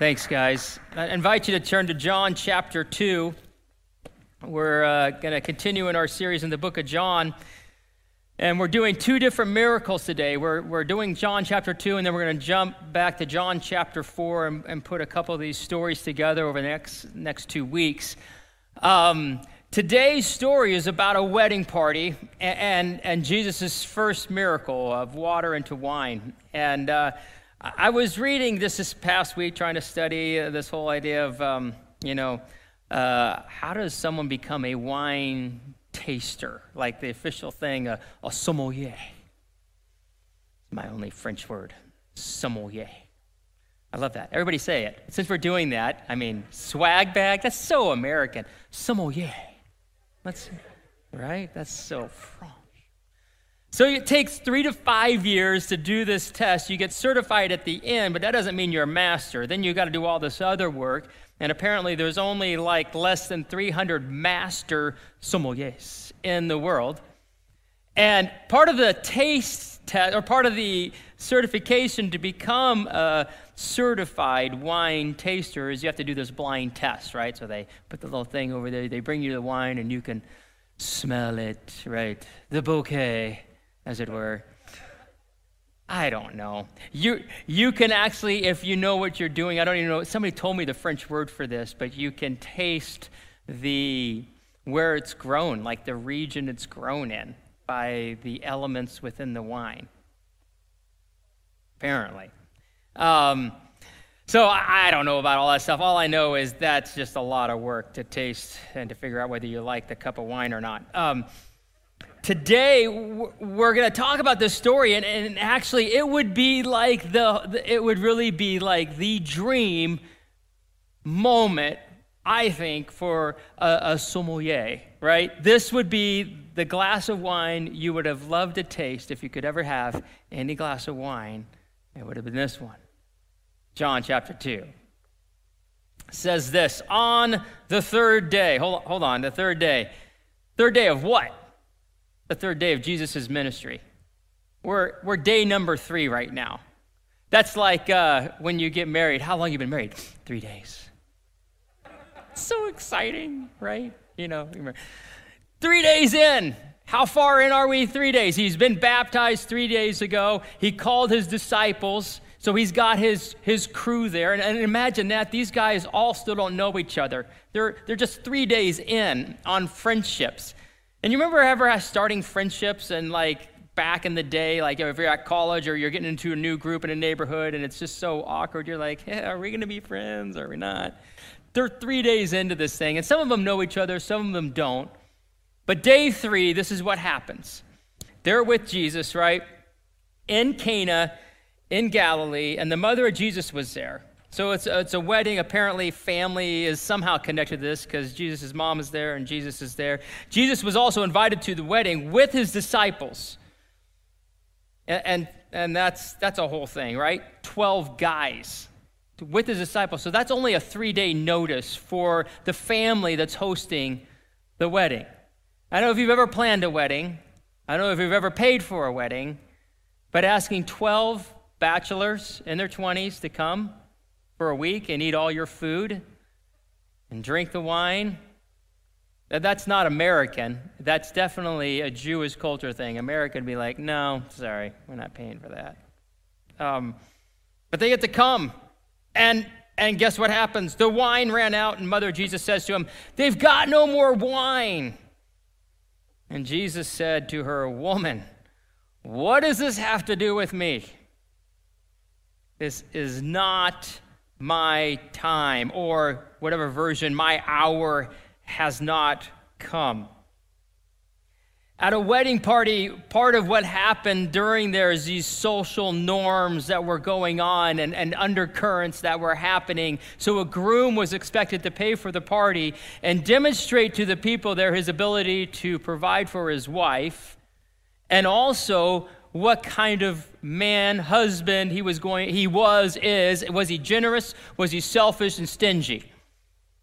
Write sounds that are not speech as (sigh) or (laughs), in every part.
Thanks, guys. I invite you to turn to John chapter 2. We're uh, going to continue in our series in the book of John. And we're doing two different miracles today. We're, we're doing John chapter 2, and then we're going to jump back to John chapter 4 and, and, put a couple of these stories together over the next, next two weeks. Um, today's story is about a wedding party and, and, and Jesus' first miracle of water into wine. And uh, I was reading this this past week, trying to study uh, this whole idea of, um, you know, uh, how does someone become a wine taster? Like the official thing, a, a sommelier. My only French word, sommelier. I love that. Everybody say it. Since we're doing that, I mean, swag bag, that's so American. Sommelier. Let's, right? That's so French. So it takes three to five years to do this test. You get certified at the end, but that doesn't mean you're a master. Then you got to do all this other work. And apparently, there's only like less than 300 master sommeliers in the world. And part of the taste test, or part of the certification to become a certified wine taster, is you have to do this blind test, right? So they put the little thing over there, they bring you the wine, and you can smell it, right? The bouquet as it were. I don't know. You, you can actually, if you know what you're doing, I don't even know, somebody told me the French word for this, but you can taste the, where it's grown, like the region it's grown in, by the elements within the wine. Apparently. Um, so I don't know about all that stuff. All I know is that's just a lot of work to taste and to figure out whether you like the cup of wine or not. Um, today we're going to talk about this story and, and, actually it would be like the it would really be like the dream moment i think for a, a sommelier right? This would be the glass of wine you would have loved to taste if you could ever have any glass of wine. It would have been this one. John chapter 2 says this on the third day hold, hold on the third day. Third day of what the third day of Jesus' ministry. We're, we're day number three right now. That's like uh, when you get married. How long you been married? Three days. So exciting, right? You know, three days in. How far in are we? Three days. He's been baptized three days ago. He called his disciples. So he's got his, his crew there. And, and, imagine that. These guys all still don't know each other. They're, they're just three days in on friendships. And you remember ever starting friendships and like back in the day, like if you're at college or you're getting into a new group in a neighborhood and it's just so awkward, you're like, hey, are we going to be friends? Are we not? They're three days into this thing, and some of them know each other, some of them don't. But day three, this is what happens. They're with Jesus, right? In Cana, in Galilee, and the mother of Jesus was there. So it's a, it's a wedding. Apparently, family is somehow connected to this because Jesus' mom is there and Jesus is there. Jesus was also invited to the wedding with his disciples. And, and, and that's, that's a whole thing, right? 12 guys with his disciples. So that's only a three day notice for the family that's hosting the wedding. I don't know if you've ever planned a wedding, I don't know if you've ever paid for a wedding, but asking 12 bachelors in their 20s to come for a week and eat all your food and drink the wine. That's not American. That's definitely a Jewish culture thing. America would be like, no, sorry, we're not paying for that. Um, but they get to come. And, and guess what happens? The wine ran out, and Mother Jesus says to him, They've got no more wine. And Jesus said to her, Woman, what does this have to do with me? This is not my time, or whatever version, my hour has not come. At a wedding party, part of what happened during there is these social norms that were going on and, and undercurrents that were happening. So a groom was expected to pay for the party and demonstrate to the people there his ability to provide for his wife and also what kind of man, husband he was going, he was, is. Was he generous? Was he selfish and stingy?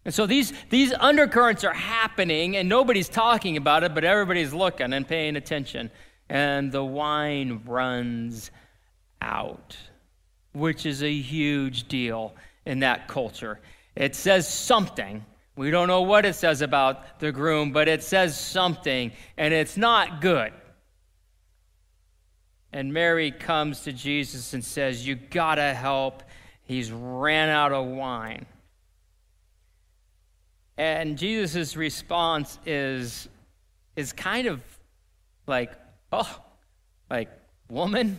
And so these, these undercurrents are happening, and nobody's talking about it, but everybody's looking and paying attention. And the wine runs out, which is a huge deal in that culture. It says something. We don't know what it says about the groom, but it says something, and it's not good. And Mary comes to Jesus and says, You gotta help. He's ran out of wine. And Jesus' response is, is kind of like, Oh, like, woman,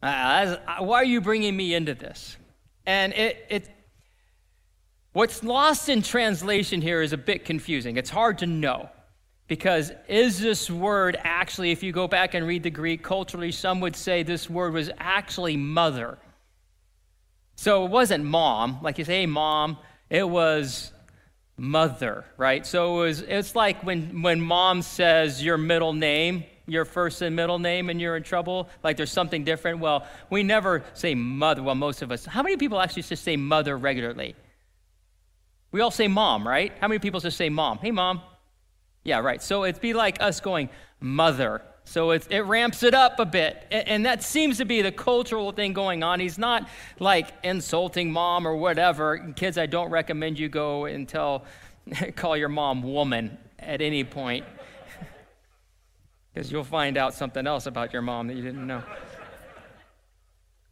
why are you bringing me into this? And it, it, what's lost in translation here is a bit confusing. It's hard to know. Because is this word actually, if you go back and read the Greek, culturally, some would say this word was actually mother. So it wasn't mom, like you say, hey, mom, it was mother, right? So it was, it's like when, when mom says your middle name, your first and middle name, and you're in trouble, like there's something different. Well, we never say mother, well, most of us. How many people actually just say mother regularly? We all say mom, right? How many people just say mom? Hey, mom. Yeah, right. So it'd be like us going, mother. So it, it ramps it up a bit. And, and that seems to be the cultural thing going on. He's not like insulting mom or whatever. Kids, I don't recommend you go and tell, (laughs) call your mom woman at any point. (laughs) Because you'll find out something else about your mom that you didn't know.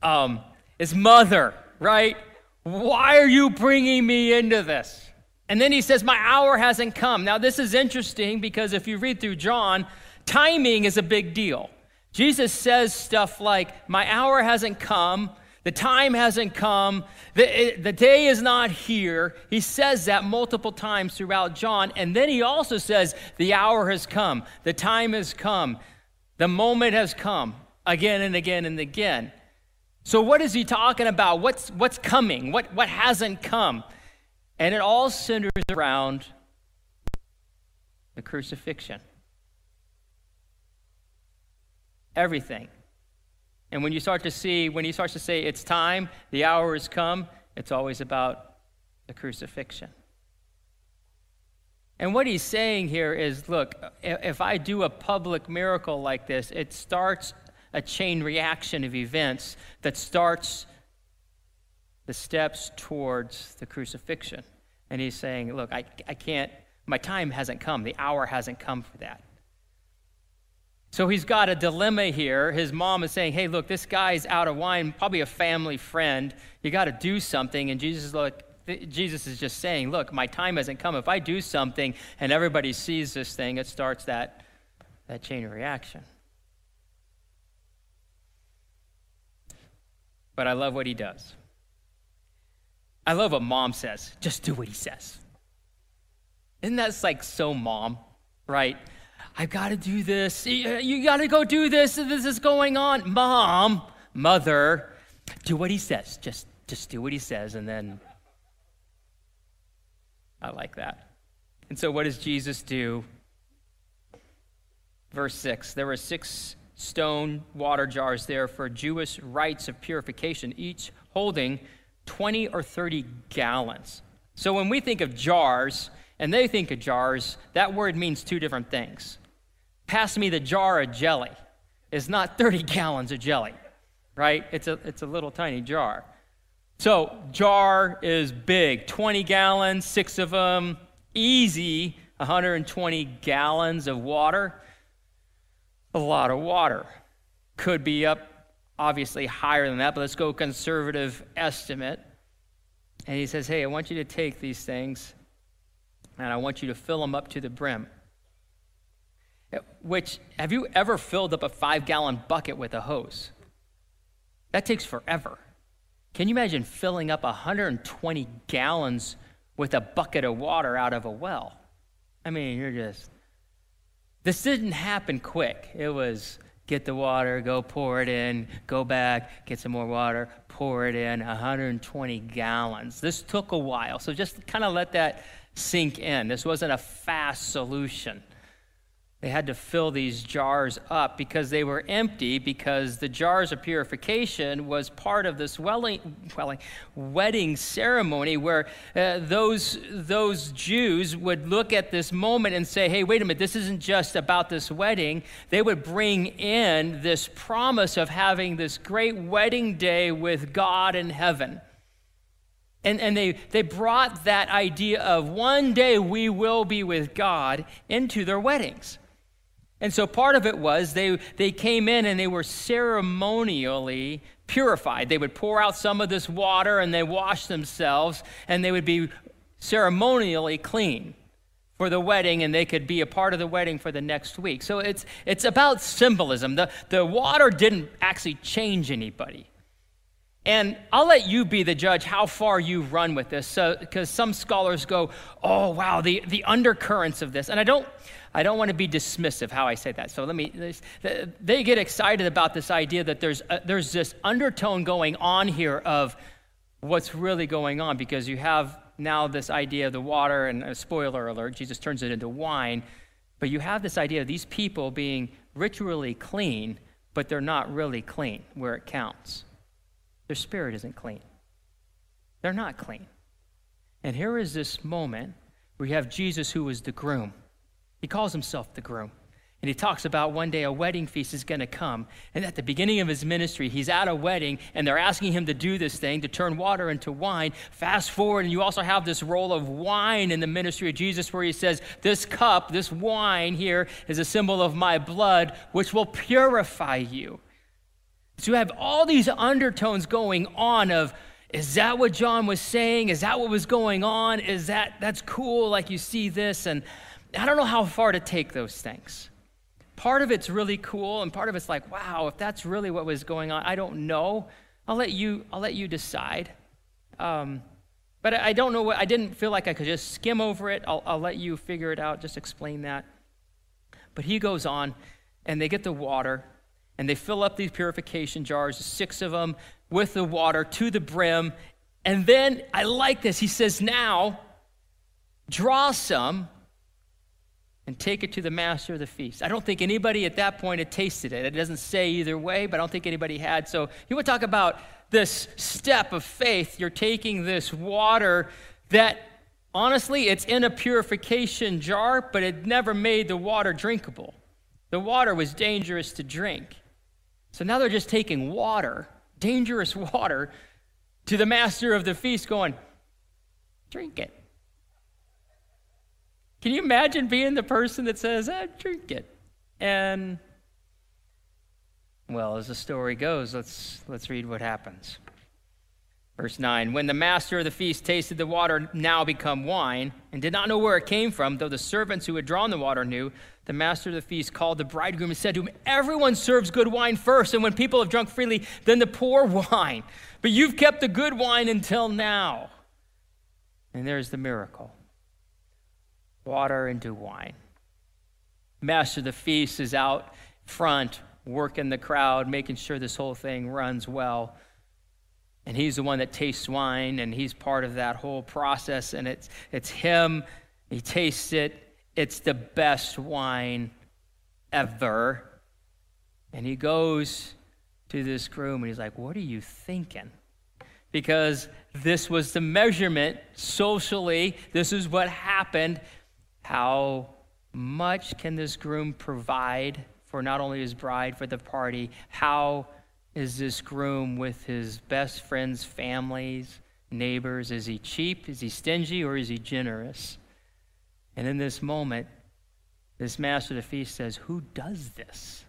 Um, it's mother, right? Why are you bringing me into this? And then he says, My hour hasn't come. Now, this is interesting because if you read through John, timing is a big deal. Jesus says stuff like, My hour hasn't come. The time hasn't come. The, eh, the day is not here. He says that multiple times throughout John. And then he also says, The hour has come. The time has come. The moment has come again and again and again. So, what is he talking about? What's, what's coming? What, what hasn't come? And it all centers around the crucifixion. Everything. And when you start to see, when he starts to say it's time, the hour has come, it's always about the crucifixion. And what he's saying here is look, if I do a public miracle like this, it starts a chain reaction of events that starts the steps towards the crucifixion. And he's saying, Look, I, I can't, my time hasn't come. The hour hasn't come for that. So he's got a dilemma here. His mom is saying, Hey, look, this guy's out of wine, probably a family friend. You got to do something. And Jesus is like, Jesus is just saying, Look, my time hasn't come. If I do something and everybody sees this thing, it starts that, that chain of reaction. But I love what he does. I love what mom says. Just do what he says. Isn't that like so mom, right? I've got to do this. Uh, you got to go do this. This is going on. Mom, mother, do what he says. Just, just do what he says. And then I like that. And so, what does Jesus do? Verse 6 There were six stone water jars there for Jewish rites of purification, each holding 20 or 30 gallons. So when we think of jars and they think of jars, that word means two different things. Pass me the jar of jelly is not (laughs) 30 gallons of jelly, right? It's a, it's a little tiny jar. So, jar is big 20 gallons, six of them, easy 120 gallons of water. A lot of water. Could be up obviously higher than that, but let's go conservative estimate. And he says, Hey, I want you to take these things and I want you to fill them up to the brim. Which, have you ever filled up a five gallon bucket with a hose? That takes forever. Can you imagine filling up 120 gallons with a bucket of water out of a well? I mean, you're just. This didn't happen quick. It was get the water, go pour it in, go back, get some more water, pour it in, 120 gallons. This took a while, so just kind of let that sink in. This wasn't a fast solution. They had to fill these jars up because they were empty, because the jars of purification was part of this welling, welling, wedding ceremony where uh, those, those Jews would look at this moment and say, hey, wait a minute, this isn't just about this wedding. They would bring in this promise of having this great wedding day with God in heaven. And, and they, they brought that idea of one day we will be with God into their weddings. And so part of it was they, they came in and they were ceremonially purified. They would pour out some of this water and they wash themselves and they would be ceremonially clean for the wedding and they could be a part of the wedding for the next week. So it's, it's about symbolism. The, the water didn't actually change anybody. And I'll let you be the judge how far you run with this, because so, some scholars go, "Oh, wow, the, the undercurrents of this," and I don't, I don't want to be dismissive how I say that. So let me. They get excited about this idea that there's a, there's this undertone going on here of what's really going on, because you have now this idea of the water, and a spoiler alert, Jesus turns it into wine, but you have this idea of these people being ritually clean, but they're not really clean where it counts. Their spirit isn't clean. They're not clean. And here is this moment where you have Jesus, who is the groom. He calls himself the groom. And he talks about one day a wedding feast is going to come. And at the beginning of his ministry, he's at a wedding and they're asking him to do this thing, to turn water into wine. Fast forward, and you also have this role of wine in the ministry of Jesus where he says, This cup, this wine here, is a symbol of my blood, which will purify you. So you have all these undertones going on of, is that what John was saying? Is that what was going on? Is that, that's cool, like you see this? And I don't know how far to take those things. Part of it's really cool, and part of it's like, wow, if that's really what was going on, I don't know. I'll let you, I'll let you decide. Um, but I don't know what, I didn't feel like I could just skim over it. I'll, I'll let you figure it out, just explain that. But he goes on, and they get the water, and they fill up these purification jars, six of them, with the water to the brim. And then I like this. He says, Now draw some and take it to the master of the feast. I don't think anybody at that point had tasted it. It doesn't say either way, but I don't think anybody had. So you would talk about this step of faith. You're taking this water that honestly, it's in a purification jar, but it never made the water drinkable. The water was dangerous to drink. So now they're just taking water, dangerous (laughs) water, to the master of the feast, going, drink it. Can you imagine being the person that says, ah, drink it? And, well, as the story goes, let's, let's read what happens. Verse 9 When the master of the feast tasted the water now become wine, and did not know where it came from, though the servants who had drawn the water knew, the master of the feast called the bridegroom and said to him, Everyone serves good wine first, and when people have drunk freely, then the poor (laughs) wine. But you've kept the good wine until now. And there's the miracle water into wine. Master of the feast is out front, working the crowd, making sure this whole thing runs well. And he's the one that tastes wine, and he's part of that whole process. And it's, it's him. He tastes it. It's the best wine ever. And he goes to this groom and he's like, What are you thinking? Because this was the measurement socially. This is what happened. How much can this groom provide for not only his bride, for the party? How is this groom with his best friends' families, neighbors? Is he cheap? Is he stingy? Or is he generous? And in this moment, this master of the feast says, Who does this?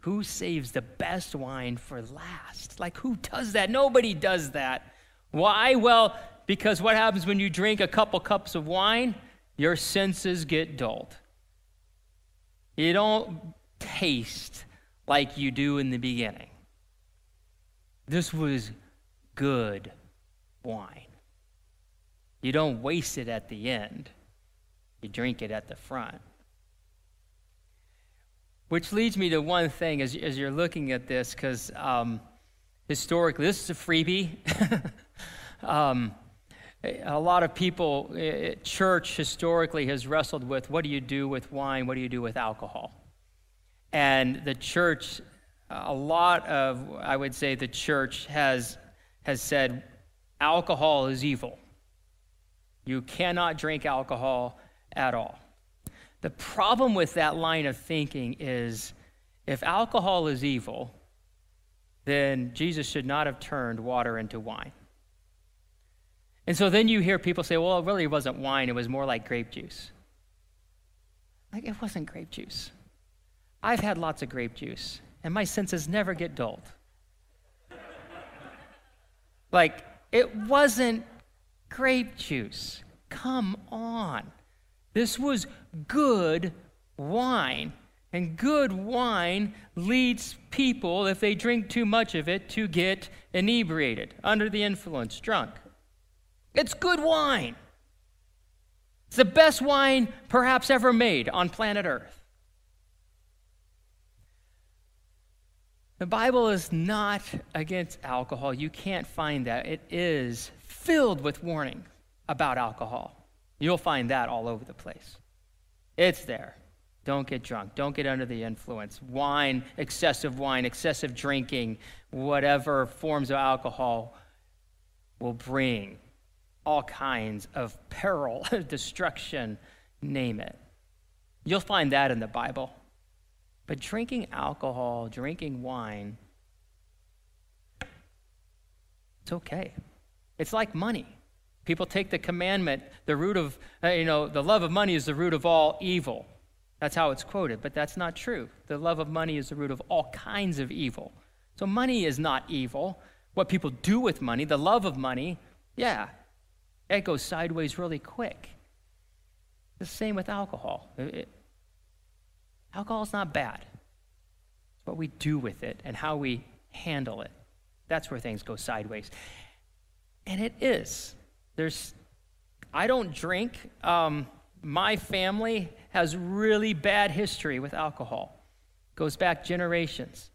Who saves the best wine for last? Like, who does that? Nobody does that. Why? Well, because what happens when you drink a couple cups of wine? Your senses get dulled. You don't taste like you do in the beginning. This was good wine. You don't waste it at the end, you drink it at the front. Which leads me to one thing as, as you're looking at this, because um, historically, this is a freebie. (laughs) um, a lot of people, church historically has wrestled with what do you do with wine? What do you do with alcohol? And the church a lot of, I would say, the church has, has said alcohol is evil. You cannot drink alcohol at all. The problem with that line of thinking is if alcohol is evil, then Jesus should not have turned water into wine. And so then you hear people say, well, it really wasn't wine, it was more like grape juice. Like, it wasn't grape juice. I've had lots of grape juice, and my senses never get dulled. like, it wasn't grape juice. Come on. This was good wine. And good wine leads people, if they drink too much of it, to get inebriated, under the influence, drunk. It's good wine. It's the best wine perhaps ever made on planet Earth. The Bible is not against alcohol. You can't find that. It is filled with warning about alcohol. You'll find that all over the place. It's there. Don't get drunk. Don't get under the influence. Wine, excessive wine, excessive drinking, whatever forms of alcohol will bring all kinds of peril, (laughs) destruction, name it. You'll find that in the Bible. But drinking alcohol, drinking wine, it's okay. It's like money. People take the commandment, the root of, uh, you know, the love of money is the root of all evil. That's how it's quoted, but that's not true. The love of money is the root of all kinds of evil. So money is not evil. What people do with money, the love of money, yeah, it goes sideways really quick. The same with alcohol. Alcohol is not bad. It's what we do with it and how we handle it. That's where things go sideways. And it is. There's, I don't drink. Um, my family has really bad history with alcohol. Goes back generations.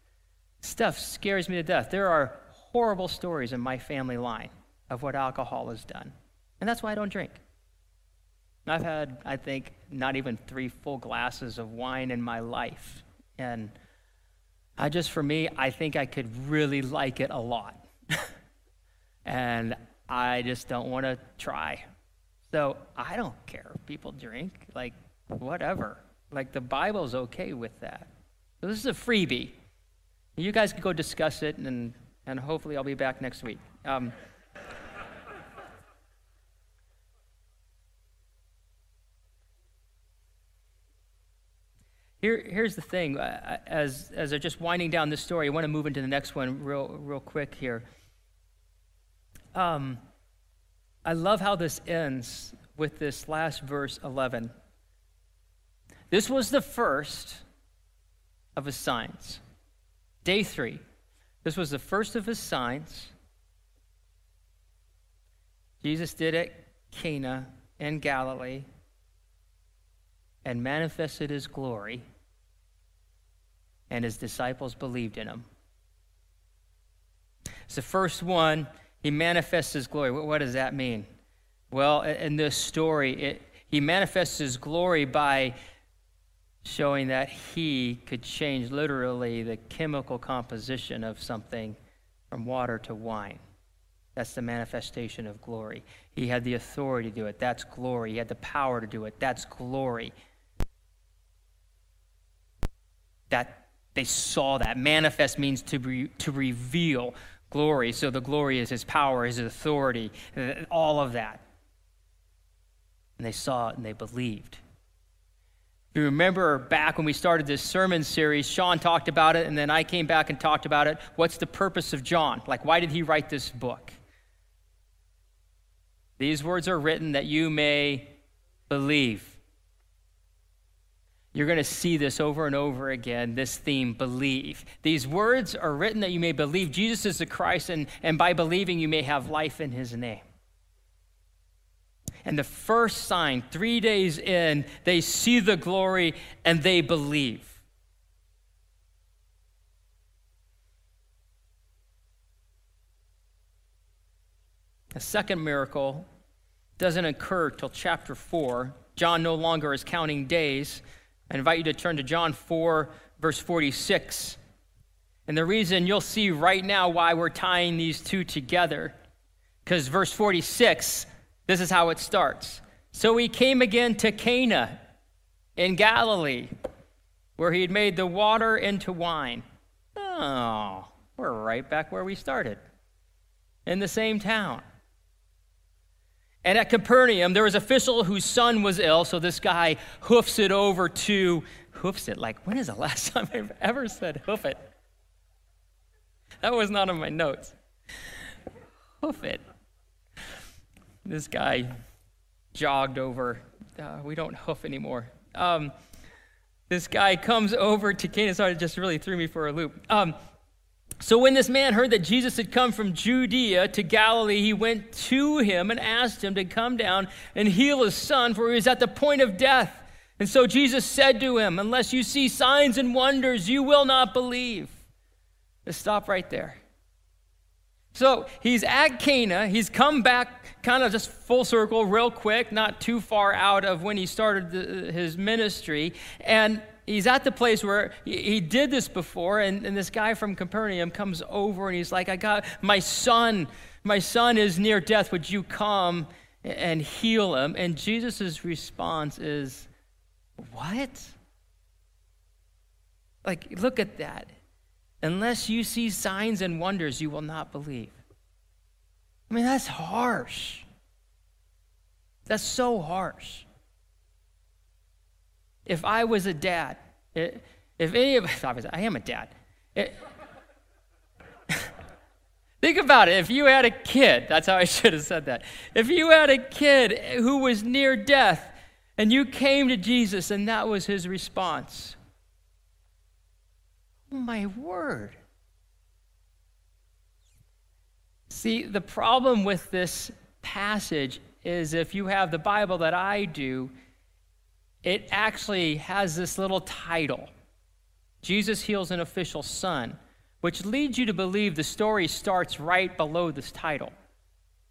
Stuff scares me to death. There are horrible stories in my family line of what alcohol has done. And that's why I don't drink. I've had, I think, not even three full glasses of wine in my life. And I just, for me, I think I could really like it a lot. (laughs) and I just don't want to try. So I don't care if people drink, like, whatever. Like, the Bible's okay with that. So this is a freebie. You guys can go discuss it, and, and hopefully I'll be back next week. Um, Here, here's the thing. Uh, as, as I'm just winding down this story, I want to move into the next one real, real quick here. Um, I love how this ends with this last verse 11. This was the first of his signs. Day three. This was the first of his signs. Jesus did at Cana in Galilee and manifested his glory, and his disciples believed in him. It's the first one he manifests his glory. What, does that mean? Well, in this story, it, he manifests his glory by showing that he could change literally the chemical composition of something from water to wine. That's the manifestation of glory. He had the authority to do it. That's glory. He had the power to do it. That's glory. That they saw that. Manifest means to, be, to reveal glory. So the glory is his power, his authority, uh, all of that. And they saw it and they believed. If you remember back when we started this sermon series, Sean talked about it, and then I came back and talked about it. What's the purpose of John? Like, why did he write this book? These words are written that you may believe. You're going to see this over and over again, this theme, believe. These words are written that you may believe Jesus is the Christ, and, and by believing, you may have life in his name. And the first sign, three days in, they see the glory and they believe. The second miracle doesn't occur till chapter 4. John no longer is counting days I invite you to turn to John 4, verse 46. And the reason you'll see right now why we're tying these two together, because verse 46, this is how it starts. So he came again to Cana in Galilee, where he had made the water into wine. Oh, we're right back where we started, in the same town. And at Capernaum, there was an official whose son was ill, so this guy hoofs it over to, hoofs it, like, when is the last (laughs) time I've ever said hoof it? That was not on my notes. Hoof it. This guy jogged over. Uh, we don't hoof anymore. Um, this guy comes over to Cana. Sorry, it just really threw me for a loop. Um, so when this man heard that Jesus had come from Judea to Galilee, he went to him and asked him to come down and heal his son, for he was at the point of death. And so Jesus said to him, Unless you see signs and wonders, you will not believe. Let's stop right there. So he's at Cana. He's come back kind of just full circle, real quick, not too far out of when he started the, his ministry. And he's at the place where he, he did this before. And, and this guy from Capernaum comes over and he's like, I got my son. My son is near death. Would you come and heal him? And Jesus' response is, What? Like, look at that. Unless you see signs and wonders, you will not believe. I mean, that's harsh. That's so harsh. If I was a dad, if any of (laughs) us, I am a dad. It, (laughs) think about it. If you had a kid, that's how I (laughs) should have said that. If you had a kid who was near death and you came to Jesus and that was his response, Oh, my word. See, the problem with this passage is if you have the Bible that I do, it actually has this little title Jesus heals an official son, which leads you to believe the story starts right below this title.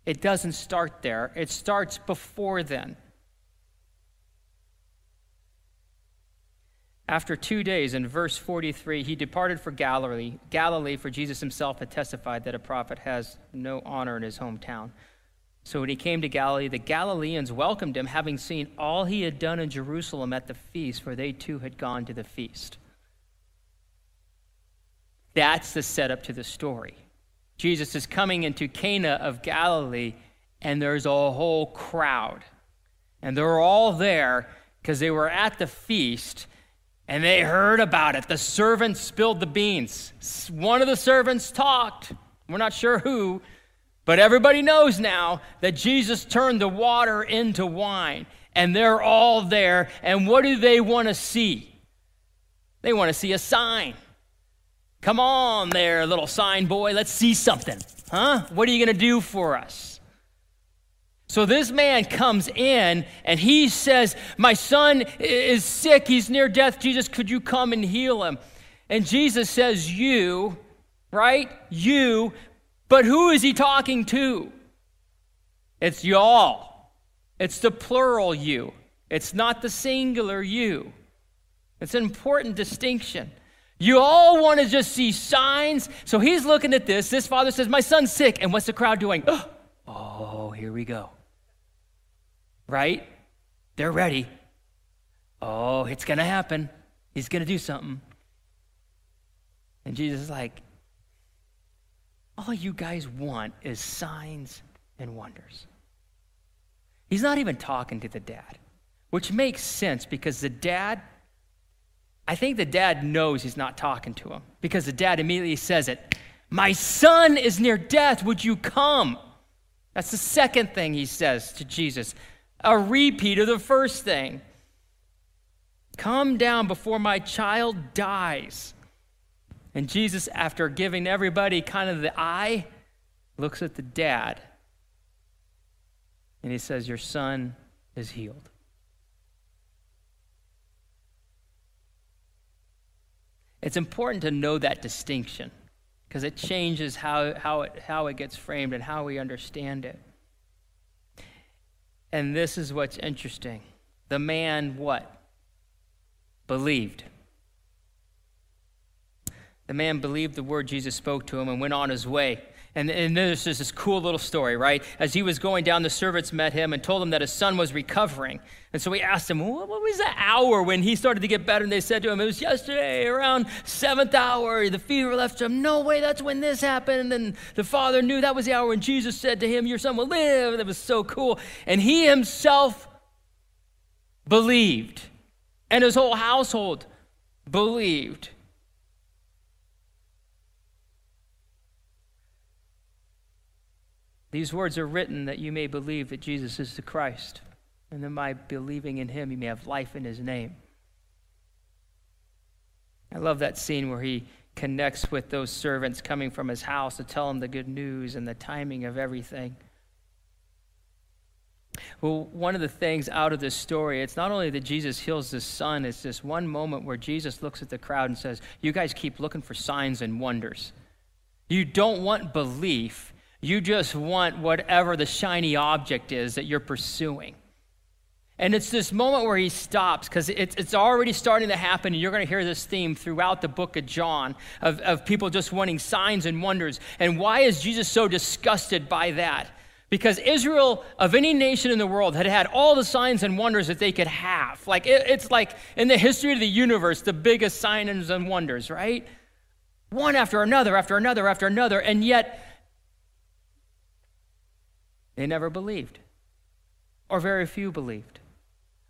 It doesn't start there, it starts before then. After two days, in verse 43, he departed for Galilee, Galilee, for Jesus himself had testified that a prophet has no honor in his hometown. So when he came to Galilee, the Galileans welcomed him, having seen all he had done in Jerusalem at the feast, for they too had gone to the feast. That's the setup to the story. Jesus is coming into Cana of Galilee, and there's a whole crowd. And they're all there because they were at the feast and they heard about it. The servants spilled the beans. One of the servants talked. We're not sure who, but everybody knows now that Jesus turned the water into wine. And they're all there. And what do they want to see? They want to see a sign. Come on there, little sign boy. Let's see something. Huh? What are you going to do for us? So this man comes in and he says, My son is sick. He's near death. Jesus, could you come and heal him? And Jesus says, You, right? You. But who is he talking to? It's y'all. It's the plural you. It's not the singular you. It's an important distinction. You all want to just see signs. So he's looking at this. This father says, My son's sick. And what's the crowd doing? (gasps) Oh, here we go right? They're ready. Oh, it's going to happen. He's going to do something. And Jesus is like, all you guys want is signs and wonders. He's not even talking to the dad, which makes sense because the dad, I think the dad knows he's not talking to him because the dad immediately says it. My son is near death. Would you come? That's the second thing he says to Jesus a repeat of the first thing. Come down before my child dies. And Jesus, after giving everybody kind of the eye, looks at the dad and he says, Your son is healed. It's important to know that distinction because it changes how, how, it, how it gets framed and how we understand it. And this is what's interesting. The man, what? Believed. The man believed the word Jesus spoke to him and went on his way. And, and there's just this cool little story, right? As he was going down, the servants met him and told him that his son was recovering. And so we asked him, what, what was the hour when he started to get better? And they said to him, it was yesterday around seventh hour. The fever left him. No way, that's when this happened. And the father knew that was the hour when Jesus said to him, your son will live. It was so cool. And he himself believed. And his whole household believed. These words are written that you may believe that Jesus is the Christ, and that by believing in him, you may have life in his name. I love that scene where he connects with those servants coming from his house to tell him the good news and the timing of everything. Well, one of the things out of this story, it's not only that Jesus heals his son, it's this one moment where Jesus looks at the crowd and says, You guys keep looking for signs and wonders. You don't want belief, you just want whatever the shiny object is that you're pursuing. And it's this moment where he stops because it's, it's already starting to happen, and you're going to hear this theme throughout the book of John of, of people just wanting signs and wonders. And why is Jesus so disgusted by that? Because Israel, of any nation in the world, had had all the signs and wonders that they could have. Like, it, it's like in the history of the universe, the biggest signs and wonders, right? One after another, after another, after another. And yet, they never believed, or very few believed.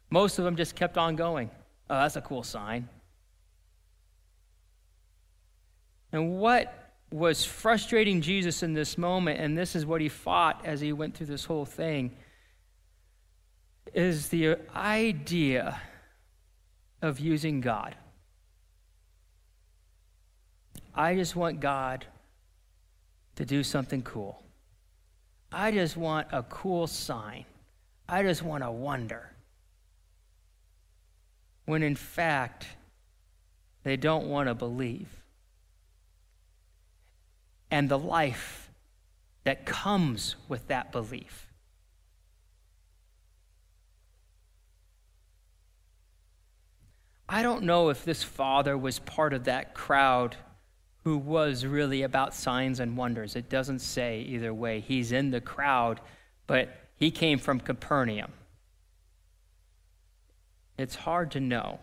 Most of them just kept on going. Oh, that's a cool sign. And what was frustrating Jesus in this moment, and this is what he fought as he went through this whole thing, is the idea of using God. I just want God to do something cool. I just want a cool sign. I just want a wonder. When in fact, they don't want to believe. And the life that comes with that belief. I don't know if this father was part of that crowd who was really about signs and wonders. It doesn't say either way. He's in the crowd, but he came from Capernaum. It's hard to know.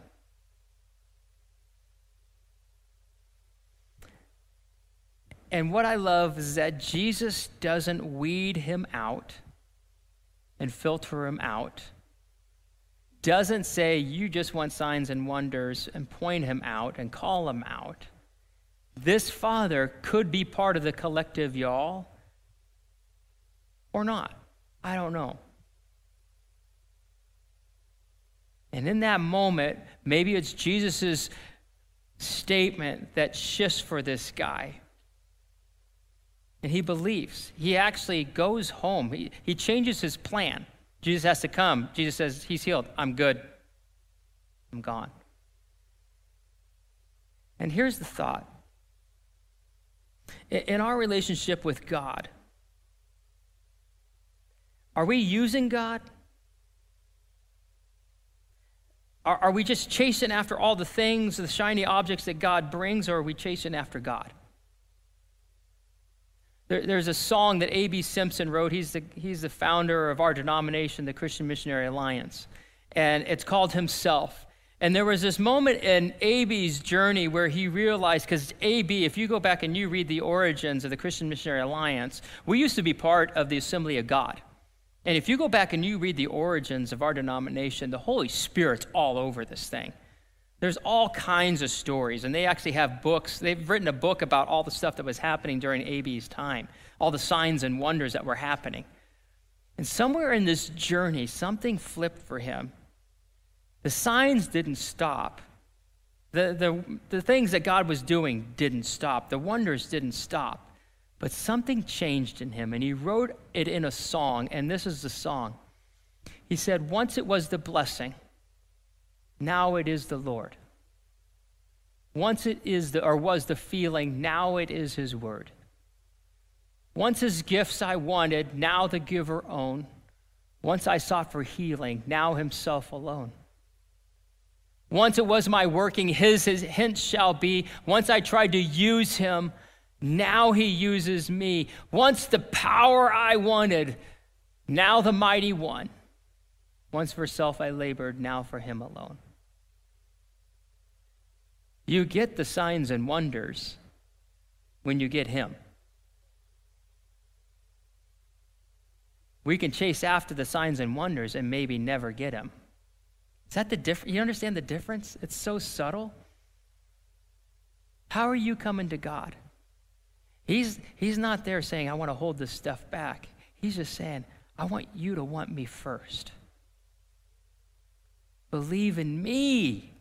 And what I love is that Jesus doesn't weed him out and filter him out. Doesn't say you just want signs and wonders and point him out and call him out this father could be part of the collective y'all or not. I don't know. And in that moment, maybe it's Jesus' statement that shifts for this guy. And he believes. He actually goes home. He, he changes his plan. Jesus has to come. Jesus says, He's healed. I'm good. I'm gone. And here's the thought in our relationship with God, are we using God? Are, are we just chasing after all the things, the shiny objects that God brings, or are we chasing after God? There, there's a song that A.B. Simpson wrote. He's the, he's the founder of our denomination, the Christian Missionary Alliance. And it's called Himself. And there was this moment in AB's journey where he realized, because AB, if you go back and you read the origins of the Christian Missionary Alliance, we used to be part of the Assembly of God. And if you go back and you read the origins of our denomination, the Holy Spirit's all over this thing. There's all kinds of stories, and they actually have books. They've written a book about all the stuff that was happening during AB's time, all the signs and wonders that were happening. And somewhere in this journey, something flipped for him the signs didn't stop. The, the, the things that God was doing didn't stop. The wonders didn't stop. But something changed in him, and he wrote it in a song, and this is the song. He said, Once it was the blessing, now it is the Lord. Once it is the, or was the feeling, now it is his word. Once his gifts I wanted, now the giver own. Once I sought for healing, now himself alone. Once it was my working, his, his hint shall be. Once I tried to use him, Now he uses me. Once the power I wanted, now the mighty one. Once for self I labored, now for him alone. You get the signs and wonders when you get him. We can chase after the signs and wonders and maybe never get him. Is that the difference? You understand the difference? It's so subtle. How are you coming to God? He's, he's not there saying, I want to hold this stuff back. He's just saying, I want you to want me first. Believe in me.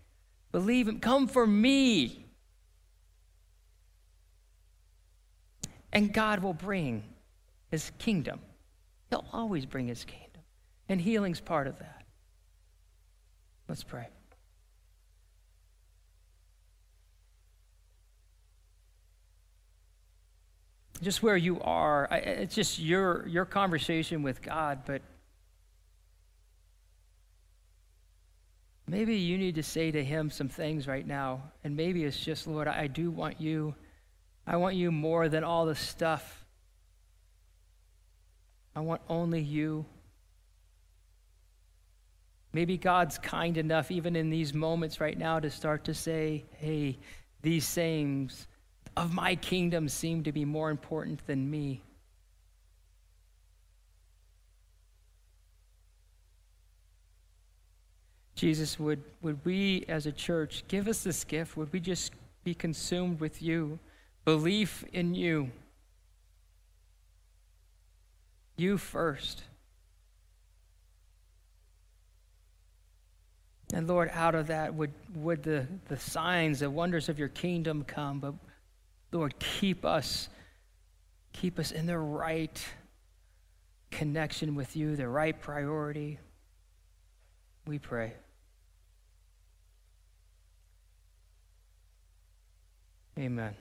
Believe in, come for me. And God will bring his kingdom. He'll always bring his kingdom. And healing's part of that. Let's pray. just where you are. It's just your, your conversation with God, but maybe you need to say to Him some things right now. And maybe it's just, Lord, I do want you. I want you more than all the stuff. I want only you. Maybe God's kind enough, even in these moments right now, to start to say, hey, these sayings of my kingdom seem to be more important than me. Jesus, would, would we as a church give us this gift? Would we just be consumed with you, belief in you? You first. And Lord, out of that would, would the, the signs, the wonders of your kingdom come, but Lord, keep us, keep us in the right connection with you, the right priority. We pray. Amen.